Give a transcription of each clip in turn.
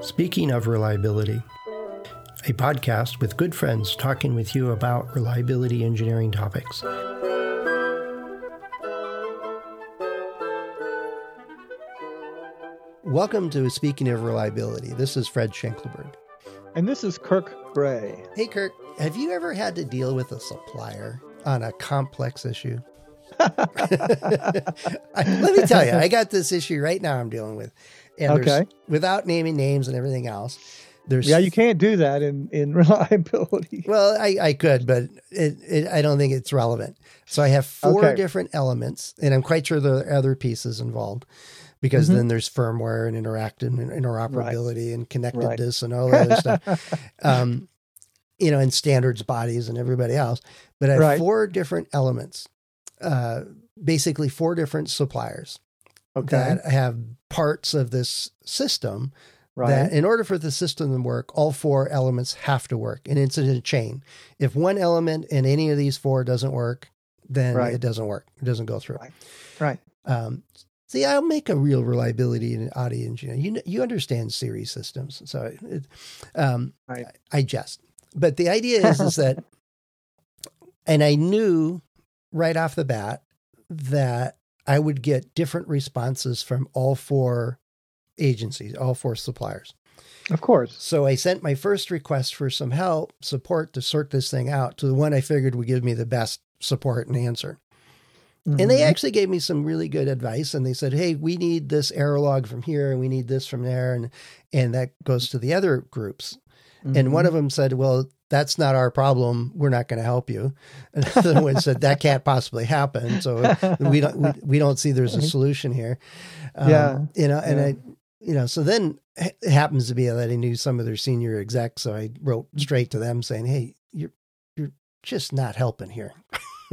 Speaking of reliability, a podcast with good friends talking with you about reliability engineering topics. Welcome to Speaking of Reliability. This is Fred Schenkelberg. And this is Kirk Gray. Hey, Kirk, have you ever had to deal with a supplier on a complex issue? Let me tell you, I got this issue right now I'm dealing with. And Okay. without naming names and everything else, there's Yeah, you can't do that in, in reliability. Well, I, I could, but it, it, I don't think it's relevant. So I have four Okay. different elements, and I'm quite sure there are other pieces involved because Mhm. then there's firmware and interactive and interoperability and connectedness and all that other stuff. Um, you know, and standards bodies and everybody else. But I have Right. four different elements, uh, basically four different suppliers Okay. that have parts of this system right. that in order for the system to work, all four elements have to work. And it's in a chain. If one element in any of these four doesn't work, then Right. it doesn't work. It doesn't go through. Right. right. Um, see, I'll make a real reliability and audio engineer. You kn- you understand series systems, so it, um, Right. I jest. But the idea is is that, and I knew right off the bat that I would get different responses from all four agencies, all four suppliers. Of course. So I sent my first request for some help, support to sort this thing out to the one I figured would give me the best support and answer. And they Mhm. actually gave me some really good advice and they said, "Hey, we need this error log from here and we need this from there and and that goes to the other groups." And one Mhm. of them said, "Well, that's not our problem. We're not going to help you." Another one said, "That can't possibly happen. So we don't we, we don't see there's a solution here." Um, Yeah. you know, and Yeah. I, you know, so then it happens to be that I knew some of their senior execs, so I wrote straight to them saying, "Hey, you're you're just not helping here."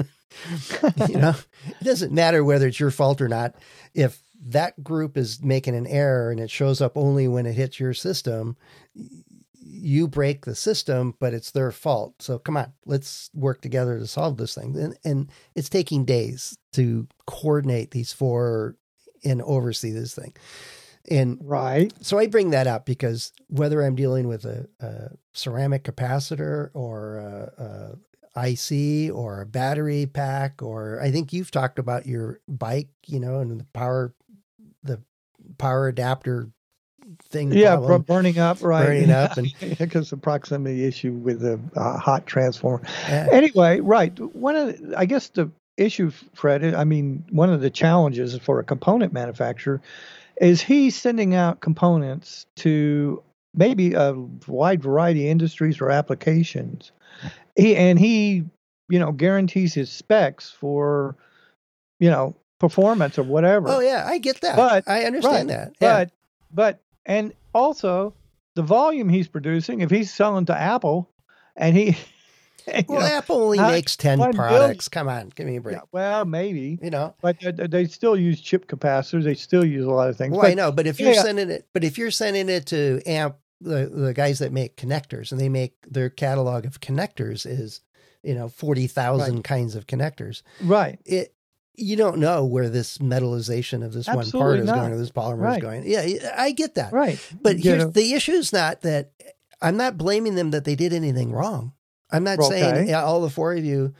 you know, it doesn't matter whether it's your fault or not. If that group is making an error and it shows up only when it hits your system, you break the system, but it's their fault. So come on, let's work together to solve this thing. And, and it's taking days to coordinate these four and oversee this thing. And right. so I bring that up because whether I'm dealing with a, a ceramic capacitor or a, a IC or a battery pack, or I think you've talked about your bike, you know, and the power, the power adapter thing. Yeah, problem. burning up, right. Burning up and- because the proximity issue with the uh, hot transformer. Yeah. Anyway, right. One of the, I guess the issue, Fred, I mean, one of the challenges for a component manufacturer is he's sending out components to maybe a wide variety of industries or applications. He and he, you know, guarantees his specs for, you know, performance or whatever. Oh yeah, I get that. But- I understand right, that. Yeah. But but and also the volume he's producing, if he's selling to Apple and he well, know, Apple only how- makes ten one products. Come on, give me a break. yeah, well, maybe. You know. But they, they still use chip capacitors. They still use a lot of things. Well, but, I know, but if you're yeah. sending it, but if you're sending it to AMP, the the guys that make connectors, and they make their catalog of connectors is, you know, forty thousand kinds of connectors. Right. It you don't know where this metallization of this one part is not. going or this polymer is going. Yeah, I get that. Right. But You here's know, the issue is not that I'm not blaming them that they did anything wrong. I'm not saying Okay. yeah, all the four of you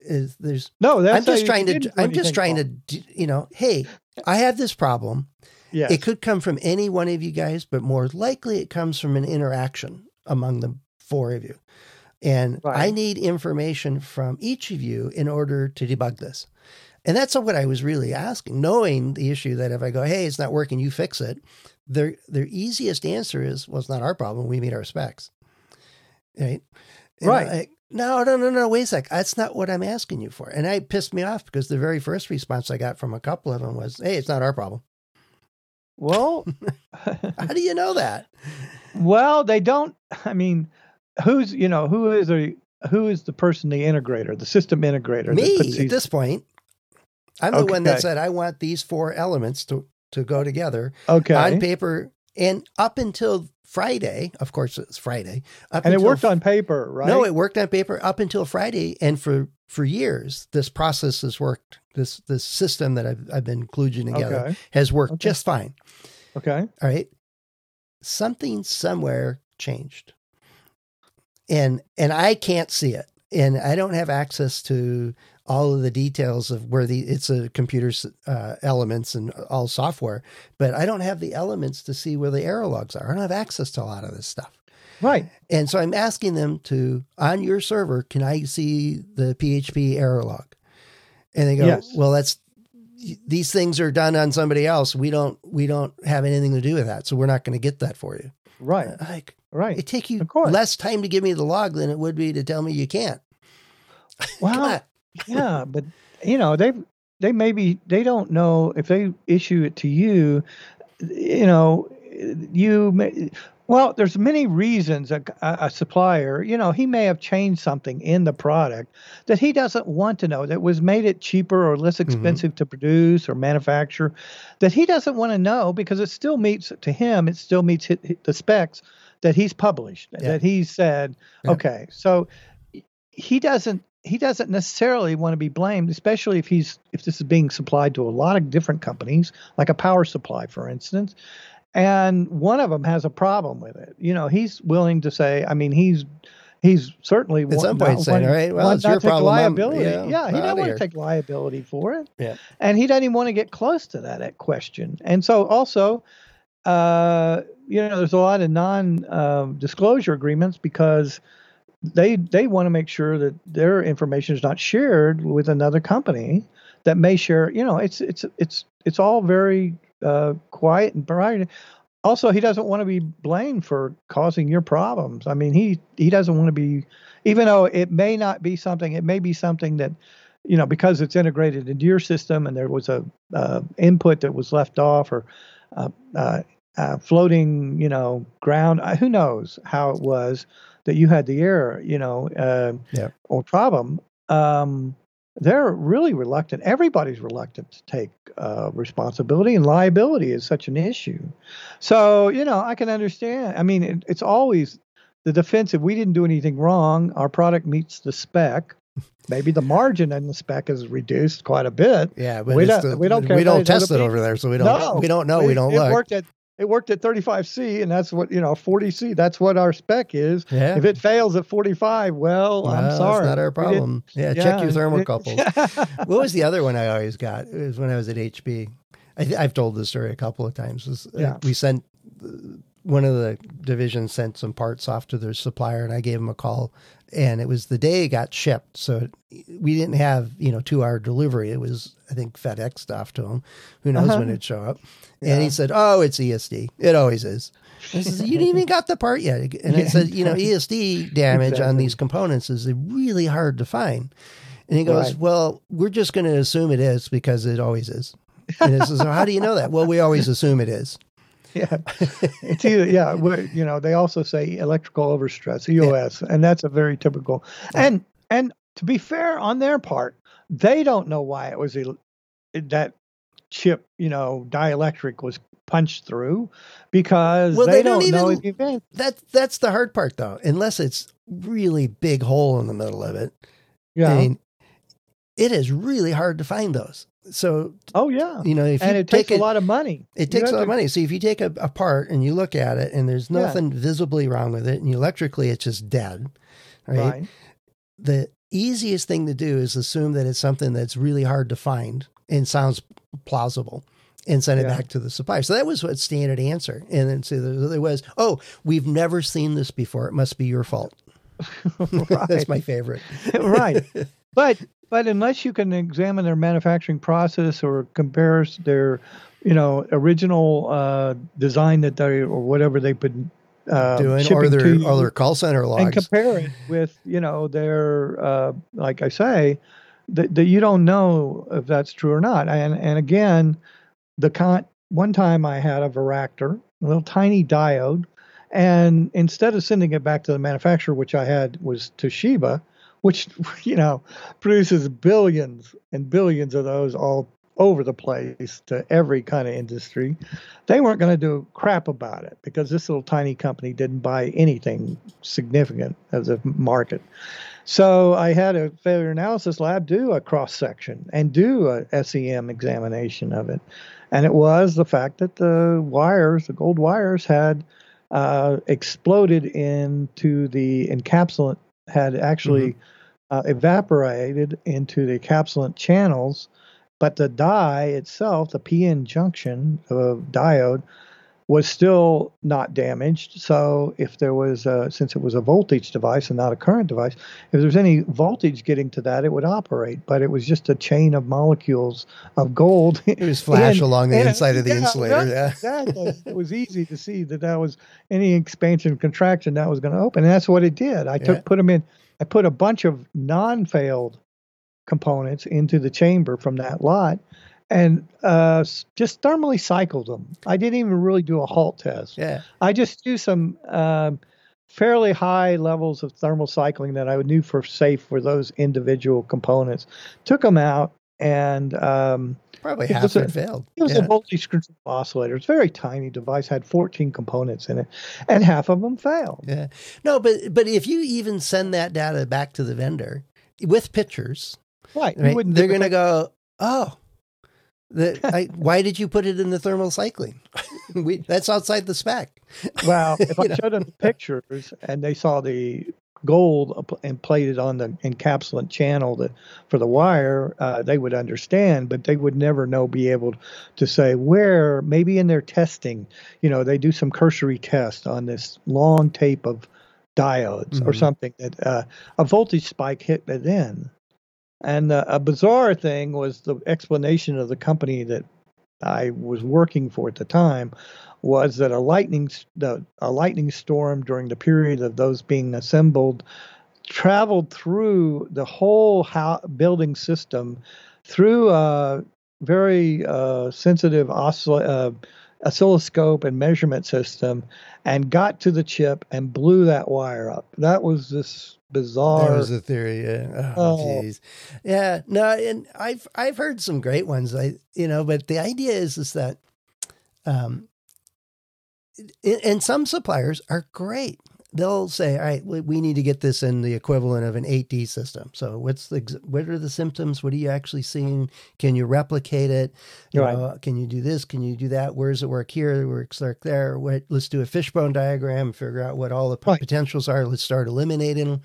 is there's no, that's I'm just trying to I'm just trying to wrong. d- you know, hey, I have this problem. Yes. It could come from any one of you guys, but more likely it comes from an interaction among the four of you. And I need information from each of you in order to debug this. And that's what I was really asking, knowing the issue that if I go, hey, it's not working, you fix it. Their their easiest answer is, well, it's not our problem. We meet our specs. Right. And Right. I- no, no, no, no. Wait a sec. That's not what I'm asking you for. And I pissed me off because the very first response I got from a couple of them was, "Hey, it's not our problem." well, How do you know that? well, they don't. I mean, who's you know who is a who is the person, the integrator, the system integrator? Me puts at this point. I'm the one that said I want these four elements to to go together okay, on paper, and up until Friday, of course, it's Friday. Up and it worked on paper, right? No, it worked on paper up until Friday, and for for years, this process has worked. This this system that I've I've been kludging together Okay. has worked Okay. just fine. Okay. All right. something somewhere changed. And and I can't see it. And I don't have access to all of the details of where the it's a computer uh, elements and all software, but I don't have the elements to see where the error logs are. I don't have access to a lot of this stuff. Right. And so I'm asking them to on your server, can I see the PHP error log? And they go, Yes. well, that's these things are done on somebody else. We don't we don't have anything to do with that, so we're not going to get that for you. Right. Like Right. it take you less time to give me the log than it would be to tell me you can't. On. Yeah, but you know they they maybe they don't know if they issue it to you. You know, you may. Well, there's many reasons a, a supplier, you know, he may have changed something in the product that he doesn't want to know that was made it cheaper or less mm-hmm. expensive to produce or manufacture that he doesn't want to know because it still meets to him, it still meets hit, hit the specs that he's published, Yeah. that he said, Yeah. okay, so he doesn't he doesn't necessarily want to be blamed, especially if he's if this is being supplied to a lot of different companies, like a power supply, for instance, and one of them has a problem with it. You know, he's willing to say, I mean, he's he's certainly At some point saying, "All right, well, it's your to take problem. Liability. yeah, yeah, he doesn't want to take liability for it. Yeah. and he doesn't even want to get close to that at question. And so also, uh, you know, there's a lot of non-disclosure agreements because they they want to make sure that their information is not shared with another company that may share. You know, it's it's it's it's all very uh, quiet and private. Also, he doesn't want to be blamed for causing your problems. I mean, he he doesn't want to be, even though it may not be something. It may be something that, you know, because it's integrated into your system and there was a uh, input that was left off or uh, uh, uh, floating, you know, ground. Who knows how it was that you had the error, you know, uh, Yeah. or problem. Um, they're really reluctant. Everybody's reluctant to take uh, responsibility, and liability is such an issue. So, you know, I can understand. I mean, it, it's always the defensive. We didn't do anything wrong. Our product meets the spec. Maybe the margin in the spec is reduced quite a bit. Yeah, but We don't- the- we don't care we don't test it people. over there, so we don't No, we don't know. We It- don't it look. Worked at, it worked at 35C, and that's what, you know, 40C. That's what our spec is. yeah. If it fails at 45, well, Well, I'm sorry. That's not our problem. Yeah, check your thermocouples. what was the other one I always got? It was when I was at HP. I th- I've told this story a couple of times. Was, uh, we sent uh, one of the divisions sent some parts off to their supplier, and I gave them a call. And it was the day it got shipped, so it, we didn't have you know two hour delivery. It was I think FedEx stuff to him. Who knows Uh-huh. when it'd show up? And he said, "Oh, it's ESD. It always is." I said, "You didn't even got the part yet." And I said, "You know, ESD damage on these components is really hard to find." And he goes, Right. Well, we're just going to assume it is because it always is. And I says, How do you know that? Well, we always assume it is. Yeah, it's either yeah. You know, they also say electrical overstress (EOS), and that's a very typical. And and to be fair, on their part, they don't know why it was el- that chip, you know, dielectric was punched through because Well, they, they don't, don't know even- the event. That that's the hard part though. Unless it's really big hole in the middle of it. Yeah. It is really hard to find those. So, oh yeah. you know, if And you it takes take a lot of money. It takes a lot of money. So if you take a, a part and you look at it and there's Yeah. nothing visibly wrong with it and electrically it's just dead, right? Right. The easiest thing to do is assume that it's something that's really hard to find and sounds plausible and send it back to the supplier. So that was what standard answer. And then so there was, oh, we've never seen this before. It must be your fault. That's my favorite. right. But but unless you can examine their manufacturing process or compare their, you know, original uh, design that they or whatever they've been uh, Doing or their, to you, or their call center logs, and compare it with you know their uh, like I say that, that you don't know if that's true or not. And and again, the con one time I had a Varactor, a little tiny diode, and instead of sending it back to the manufacturer, which I had was Toshiba, which you know produces billions and billions of those all over the place to every kind of industry. They weren't going to do crap about it because this little tiny company didn't buy anything significant as a market. So I had a failure analysis lab do a cross section and do a SEM examination of it. And it was the fact that the wires, the gold wires, had uh, exploded into the encapsulant, had actually Mm-hmm. uh, evaporated into the encapsulant channels, but the die itself, the PN junction of diode, was still not damaged. So if there was, a, since it was a voltage device and not a current device, if there was any voltage getting to that, it would operate. But it was just a chain of molecules of gold. It was flash And- along the inside of the yeah, insulator. Yeah. Exactly. it was easy to see that that was any expansion contraction that was going to open, and that's what it did. I took Yeah. put them in. I put a bunch of non-failed components into the chamber from that lot, and uh, just thermally cycled them. I didn't even really do a HALT test. Yeah. I just do some um, fairly high levels of thermal cycling that I knew for safe for those individual components. Took them out, and um, Probably half was of a- it failed. it was yeah. a voltage control oscillator. It's a very tiny device, had 14 components in it, and half of them failed. Yeah. No, but but if you even send that data back to the vendor with pictures, right, they're going to go, oh, the, I, why did you put it in the thermal cycling? we, that's outside the spec. Well, if I know. showed them the pictures and they saw the gold and plated on the encapsulant channel that, for the wire, uh, they would understand, but they would never know, be able to say where, maybe in their testing, you know, they do some cursory test on this long tape of diodes or Mhm. something that uh, a voltage spike hit it in. And uh, a bizarre thing was the explanation of the company that I was working for at the time was that a lightning the, a lightning storm during the period of those being assembled traveled through the whole ho- building system through a very uh, sensitive oscill- uh, oscilloscope and measurement system and got to the chip and blew that wire up. That was this bizarre. That was the theory. Yeah. Oh, Oh. jeez. Yeah. No, and I've I've heard some great ones. I you know, but the idea is is that, um, and some suppliers are great. They'll say, "All right, we need to get this in the equivalent of an 8D system. So, what's the what are the symptoms? What are you actually seeing? Can you replicate it? You Right. know, can you do this? Can you do that? Where does it work here? It Works like there? What? Let's do a fishbone diagram. Figure out what all the Right. potentials are. Let's start eliminating them.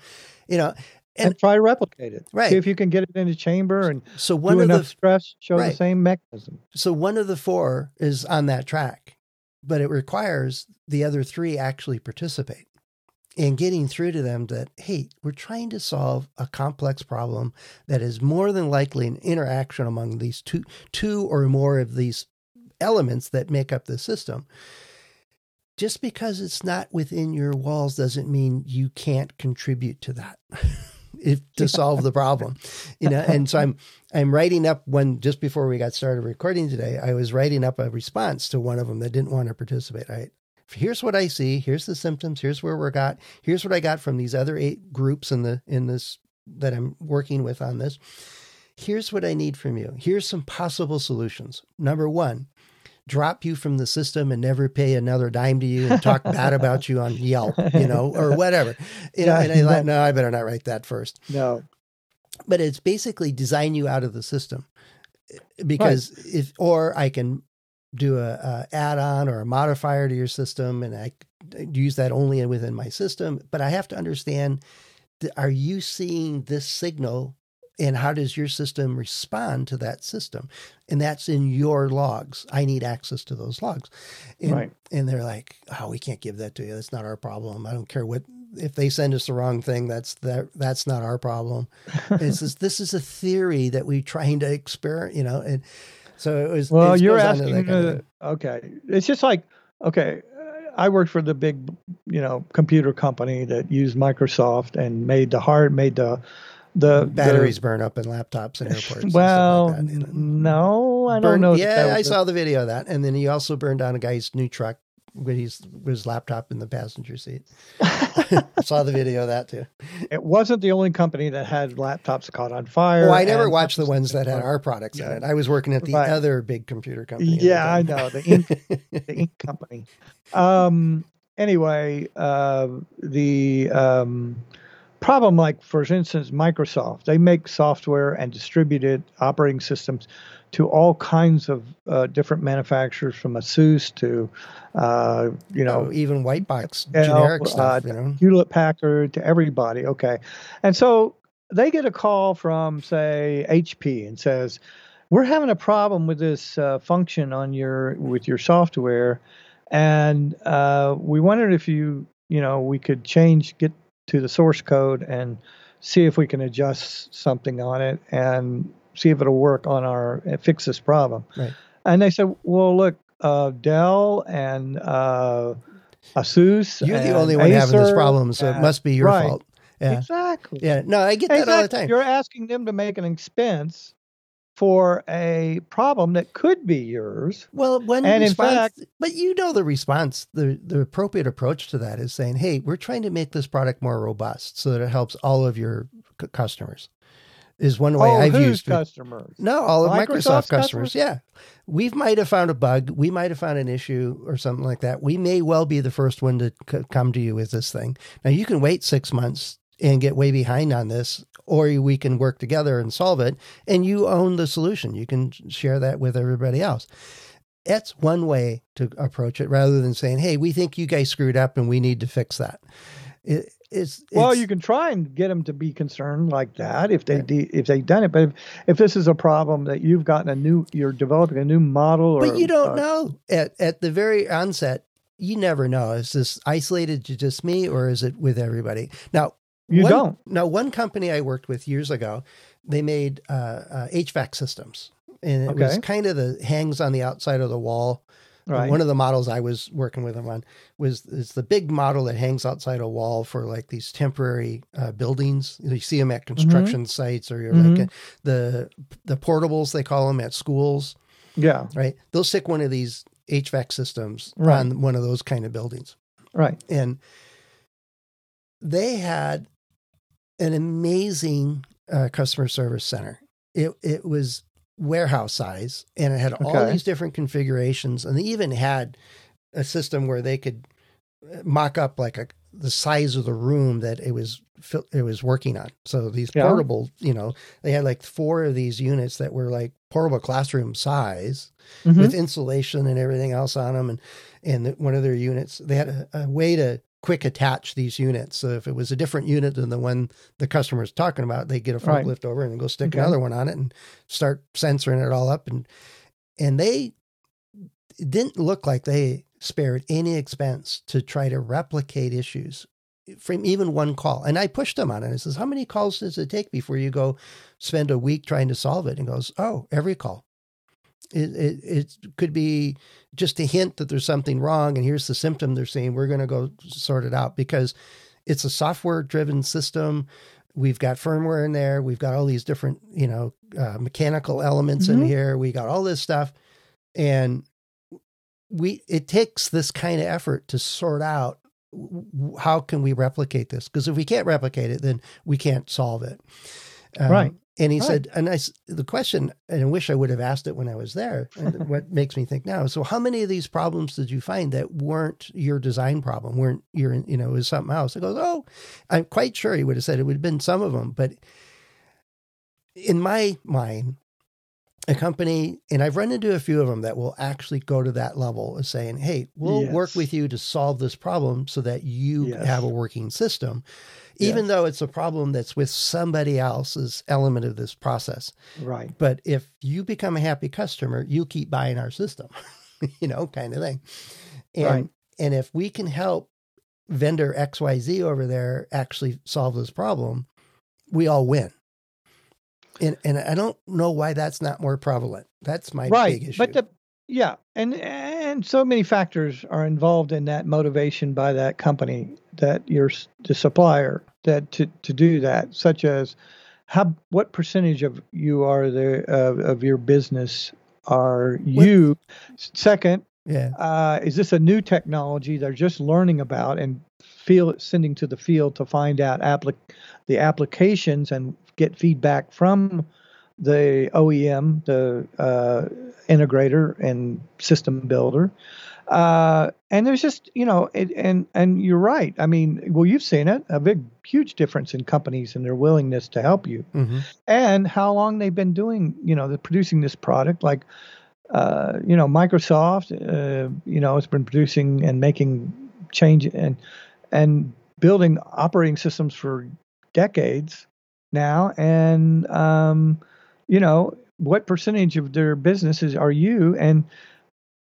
You know, and, try to replicate it. Right. See if you can get it in a chamber and so one do of enough the stress, show right. the same mechanism. so one of the four is on that track, but it requires the other three actually participate in getting through to them that hey, we're trying to solve a complex problem that is more than likely an interaction among these two two or more of these elements that make up the system. Just because it's not within your walls doesn't mean you can't contribute to that. If, to solve the problem, you know, and so I'm I'm writing up when just before we got started recording today. I was writing up a response to one of them that didn't want to participate. Right. Here's what I see. Here's the symptoms. Here's where we're got. Here's what I got from these other eight groups in the in this that I'm working with on this. Here's what I need from you. Here's some possible solutions. Number one, drop you from the system and never pay another dime to you and talk bad about you on Yelp, you know, or whatever. You know, and I thought, no, I better not write that first No. but it's basically design you out of the system eh, because if or i can do a, a add-on or a modifier to your system and I use that only within my system. But i have to understand are you seeing this signal and how does your system respond to that system? And that's in your logs. I need access to those logs. And, Right. and they're like oh we can't give that to you. That's not our problem. I don't care what if they send us the wrong thing that's that that's not our problem. It's just, this is a theory that we're trying to experiment you know and so it was Well, it you're goes on to asking. uh, okay, it's just like okay. I worked for the big, you know, computer company that used Microsoft and made the hard, made the the batteries burn up in laptops and airports and well, like that, no, I don't Burned- know. yeah i saw the video of that and then he also burned down a guy's new truck with his, with his laptop in the passenger seat I saw the video of that too It wasn't the only company that had laptops caught on fire. well i never watched the ones that had our products in it i was working at the Right. other big computer company Yeah, I know the ink, the ink company. Um. Anyway, uh, the um, problem, like for instance, Microsoft, they make software and distributed operating systems to all kinds of uh, different manufacturers, from ASUS to, uh, you know, Oh, even white box generic uh, stuff. You know, Hewlett Packard to everybody. Okay. And so they get a call from, say, HP and says, we're having a problem with this uh, function on your with your software, and uh, we wondered if you you know we could change get to the source code and see if we can adjust something on it and see if it'll work on our fix this problem. Right. And they said, well, look, uh, Dell and uh, Asus. you're the only one having this problem, so it must be your right. fault. Yeah, Exactly. yeah. No, I get that all the time. You're asking them to make an expense for a problem that could be yours. Well, one And in fact, but you know the response, the the appropriate approach to that is saying, "Hey, we're trying to make this product more robust so that it helps all of your c- customers." Is one way oh, I've used customers? No, all of Microsoft, Microsoft's customers. customers? Yeah. We might have found a bug. We might have found an issue or something like that. We may well be the first one to c- come to you with this thing. Now, you can wait six months and get way behind on this, or we can work together and solve it, and you own the solution. You can share that with everybody else. That's one way to approach it rather than saying, hey, we think you guys screwed up and we need to fix that. It, it's, Well, it's- you can try and get them to be concerned like that if they de- if they've done it. But if, if this is a problem that you've gotten a new, you're developing a new model, or But you don't uh, know at at the very onset. You never know. Is this isolated to just me, or is it with everybody? Now You one, don't. Now, one company I worked with years ago, they made uh, uh, HVAC systems, and it was kind of the hangs on the outside of the wall. Right. One of the models I was working with them on was it's the big model that hangs outside a wall for like these temporary uh, buildings. You see them at construction sites, or you're like uh, the the portables they call them at schools yeah, right? They'll stick one of these HVAC systems Right. on one of those kind of buildings. right. And they had an amazing uh, customer service center. It, it was warehouse size and it had all these different configurations. And they even had a system where they could uh, mock up like a, the size of the room that it was it was working on. So these Yeah. portable, you know, they had like four of these units that were like portable classroom size Mhm. with insulation and everything else on them. And and one of their units, they had a, a way to quick attach these units. So if it was a different unit than the one the customer was talking about, they get a Right. forklift over and go stick Okay. another one on it and start censoring it all up. And and they it didn't look like they spared any expense to try to replicate issues from even one call. And I pushed them on it. I says, How many calls does it take before you go spend a week trying to solve it? And goes, Oh, every call. It, it, it could be just a hint that there's something wrong. And here's the symptom they're seeing we're going to go sort it out because it's a software driven system. We've got firmware in there. We've got all these different, you know, uh, mechanical elements in Mhm. here. We got all this stuff. And we, it takes this kind of effort to sort out how can we replicate this? Because if we can't replicate it, then we can't solve it. Um, Right. And he said, and I, the question, and I wish I would have asked it when I was there. And what makes me think now, so how many of these problems did you find that weren't your design problem, weren't your, you know, it was something else? It goes, oh, I'm quite sure he would have said it would have been some of them. But in my mind, a company, and I've run into a few of them that will actually go to that level of saying, hey, we'll work with you to solve this problem so that you Yes. have a working system, even Yes. though it's a problem that's with somebody else's element of this process. Right. But if you become a happy customer, you keep buying our system, you know, kind of thing. And Right. and if we can help vendor XYZ over there actually solve this problem, we all win. And and I don't know why that's not more prevalent. That's my right. big issue. But the yeah, and and so many factors are involved in that motivation by that company that you're the supplier that to to do that, such as how what percentage of you are there of of your business are you? Second, yeah. uh, is this a new technology they're just learning about and feel sending to the field to find out applic- the applications and get feedback from the OEM, the uh, integrator and system builder, Uh, and there's just you know, it, and and you're right. I mean, well, you've seen it a big, huge difference in companies and their willingness to help you, hmm and how long they've been doing you know, the, producing this product. Like, uh, you know, Microsoft, uh, you know, has been producing and making change and and building operating systems for decades now, and um, you know, what percentage of their businesses are you and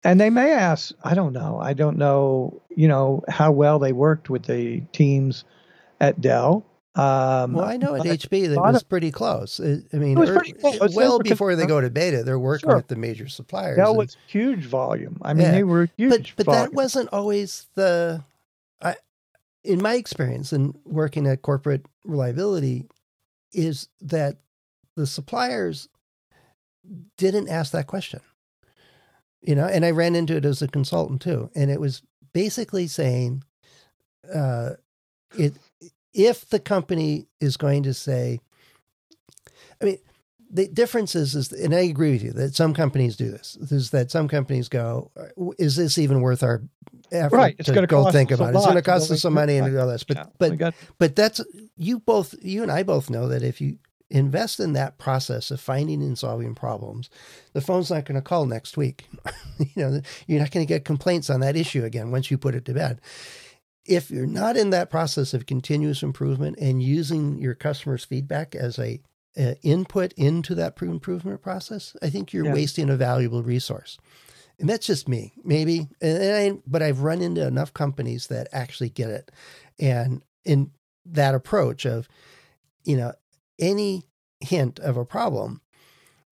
and they may ask i don't know i don't know you know how well they worked with the teams at dell um, Well, I know at HP that was of- pretty close. I mean, It was pretty close. well before they go to beta, they're working Sure. with the major suppliers. dell and- was huge volume i mean Yeah, they were huge but but that wasn't always the I in my experience in working at corporate reliability is that the suppliers didn't ask that question. You know and i ran into it as a consultant too. And it was basically saying uh it if the company is going to say i mean the difference is, is and i agree with you that some companies do this is that some companies go is this even worth our effort Right, it's to go cost think about it? It's going to cost us some money and all this. But Yeah, but but that's you both you and I both know that if you invest in that process of finding and solving problems, the phone's not going to call next week. you know, you're not going to get complaints on that issue again once you put it to bed. If you're not in that process of continuous improvement and using your customers' feedback as a, a input into that improvement process, I think you're Yeah. wasting a valuable resource. And that's just me, maybe. And I, but I've run into enough companies that actually get it, and in that approach of, you know, any hint of a problem,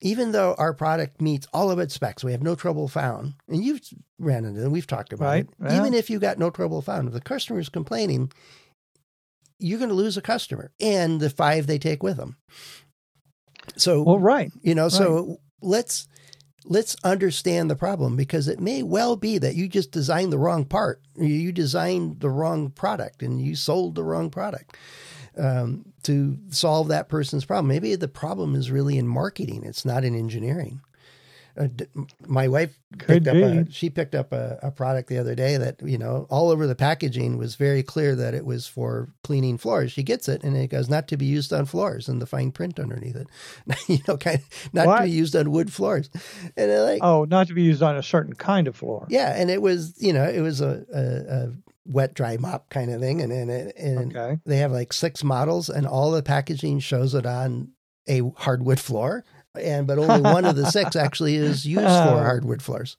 even though our product meets all of its specs, we have no trouble found. And you've ran into it, we've talked about Right, it. yeah. Even if you got no trouble found, if the customer is complaining, you're going to lose a customer and the five they take with them. So, well right you know, so let's let's understand the problem because it may well be that you just designed the wrong part. You designed the wrong product and you sold the wrong product um, to solve that person's problem. Maybe the problem is really in marketing. It's not in engineering. Uh, d- my wife Could picked up a, she picked up a, a product the other day that you know all over the packaging was very clear that it was for cleaning floors. She gets it and it goes not to be used on floors and the fine print underneath it, you know, kind of not to be used on wood floors. And like, oh not to be used on a certain kind of floor yeah, and it was you know it was a, a, a wet dry mop kind of thing, and and, and okay they have like six models, and all the packaging shows it on a hardwood floor, and but only one of the six actually is used for uh-huh. hardwood floors.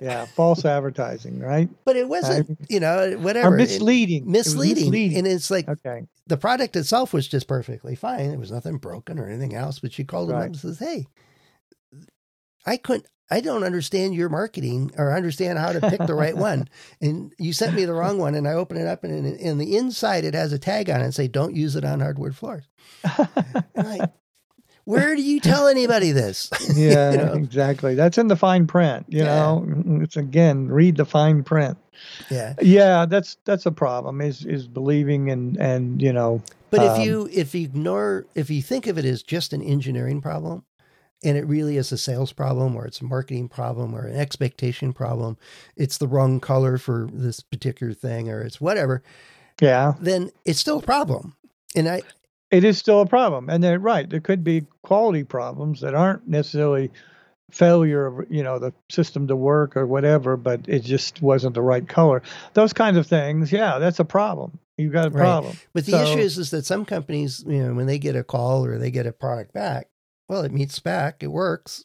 yeah false advertising right But it wasn't, you know, whatever. It- misleading It misleading. misleading. And it's like okay the product itself was just perfectly fine. There was nothing broken or anything else. But she called him up and says, Hey, I couldn't, I don't understand your marketing or understand how to pick the right one. And you sent me the wrong one. And I open it up and in, the inside, it has a tag on it and say, Don't use it on hardwood floors. Like, where do you tell anybody this? Yeah, You know? exactly. That's in the fine print. You Yeah. know, it's again read the fine print. yeah. Yeah, that's that's a problem. Is is believing and and you know. But if um, you if you ignore if you think of it as just an engineering problem, and it really is a sales problem or it's a marketing problem or an expectation problem, it's the wrong color for this particular thing or it's whatever, yeah, then it's still a problem. And I it is still a problem, and they're right. There could be quality problems that aren't necessarily failure of you know the system to work or whatever, but it just wasn't the right color. Those kinds of things. Yeah, that's a problem. You've got a Right. problem. but the So- issue is is that some companies, you know, when they get a call or they get a product back, well, it meets spec, it works.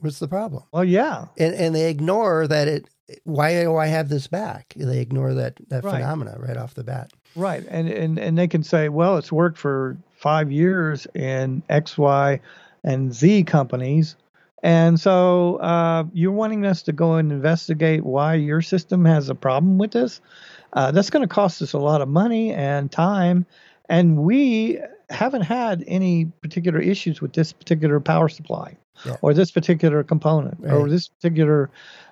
What's the problem? Well, yeah, And and they ignore that it why do I have this back? They ignore that that Right. phenomena right off the bat. Right. And, and and they can say, well, it's worked for five years in X, Y, and Z companies. And so uh, you're wanting us to go and investigate why your system has a problem with this. Uh, that's going to cost us a lot of money and time. And we haven't had any particular issues with this particular power supply Yeah. or this particular component or this particular,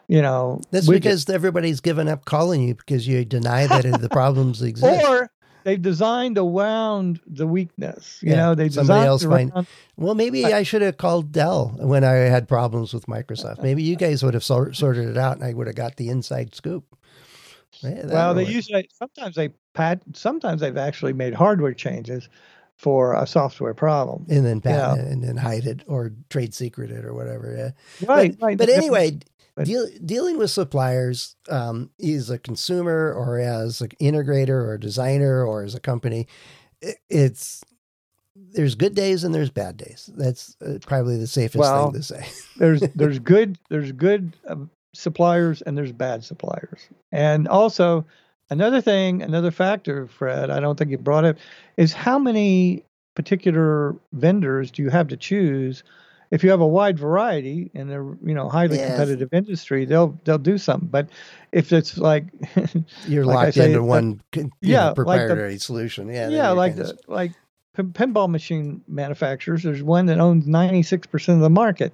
you know, That's widget. because everybody's given up calling you because you deny that the problems exist. or they've designed around the weakness. You Yeah, know, they somebody designed else around, find- Well, maybe I should have called Dell when I had problems with Microsoft. Maybe you guys would have sor- sorted it out, and I would have got the inside scoop. Yeah, Well, they would- usually sometimes they pat sometimes they've actually made hardware changes for a software problem. and then patent yeah. it and then hide it or trade secret it or whatever. Yeah. Right, but, right. But anyway, deal, dealing with suppliers um, as a consumer or as an integrator or a designer or as a company, i- it's there's good days and there's bad days. That's uh, probably the safest Well, thing to say. there's there's good there's good um, suppliers and there's bad suppliers. And also another thing, another factor, Fred, I don't think you brought up, is how many particular vendors do you have to choose? If you have a wide variety in a you know highly Yes. competitive industry, they'll they'll do something. But if it's like You're like locked say, into the- one con- yeah, know, like the- proprietary solution. Yeah. yeah, like kinda the, like pinball machine manufacturers. There's one that owns 96% of the market.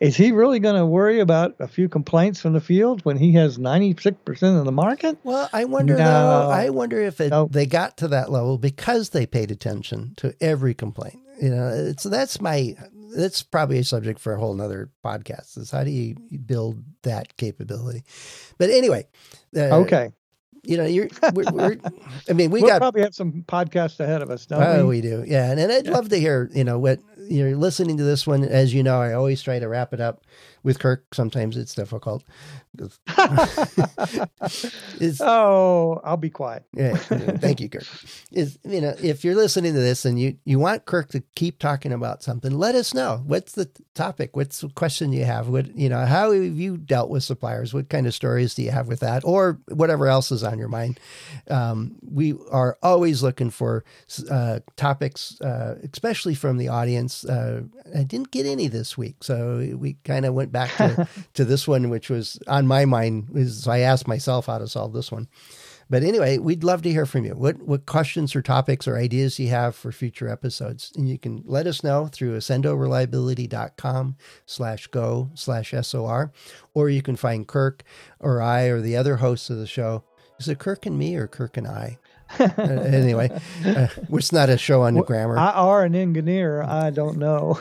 Is he really going to worry about a few complaints from the field when he has 96% of the market? Well, I wonder No. though. I wonder if it, No. they got to that level because they paid attention to every complaint. You know, it's that's my that's probably a subject for a whole nother podcast. Is how do you build that capability? But anyway, uh, Okay, You know, you're. We're, we're, I mean, we we will got. probably have some podcasts ahead of us, don't Oh, we? we do, yeah, and, and I'd Yeah. love to hear. You know, what you're listening to this one. As you know, I always try to wrap it up with Kirk. Sometimes it's difficult. It's, oh, I'll be quiet. Yeah, thank you, Kirk. Is you know, if you're listening to this and you you want Kirk to keep talking about something, let us know. What's the topic? What's the question you have? What you know? How have you dealt with suppliers? What kind of stories do you have with that, or whatever else is on your mind? Um, we are always looking for uh, topics, uh, especially from the audience. Uh, I didn't get any this week, so we kind of went back to, to this one, which was on my mind. So I asked myself how to solve this one. But anyway, we'd love to hear from you. What what questions or topics or ideas you have for future episodes? And you can let us know through accendoreliability.com slash go slash SOR. Or you can find Kirk or I or the other hosts of the show. Is it Kirk and me or Kirk and I? Uh, anyway, uh, it's not a show on the grammar. I are an engineer. I don't know.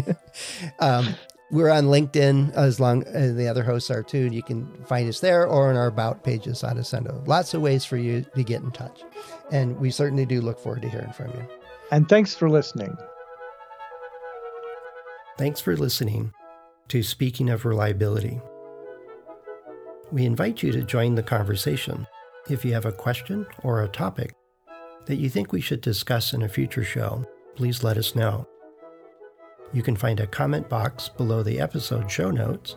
um, we're on LinkedIn as long as the other hosts are too. You can find us there or on our about pages on Accendo. Lots of ways for you to get in touch. And we certainly do look forward to hearing from you. and thanks for listening. Thanks for listening to Speaking of Reliability. We invite you to join the conversation. If you have a question or a topic that you think we should discuss in a future show, please let us know. You can find a comment box below the episode show notes,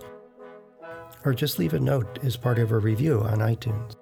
or just leave a note as part of a review on iTunes.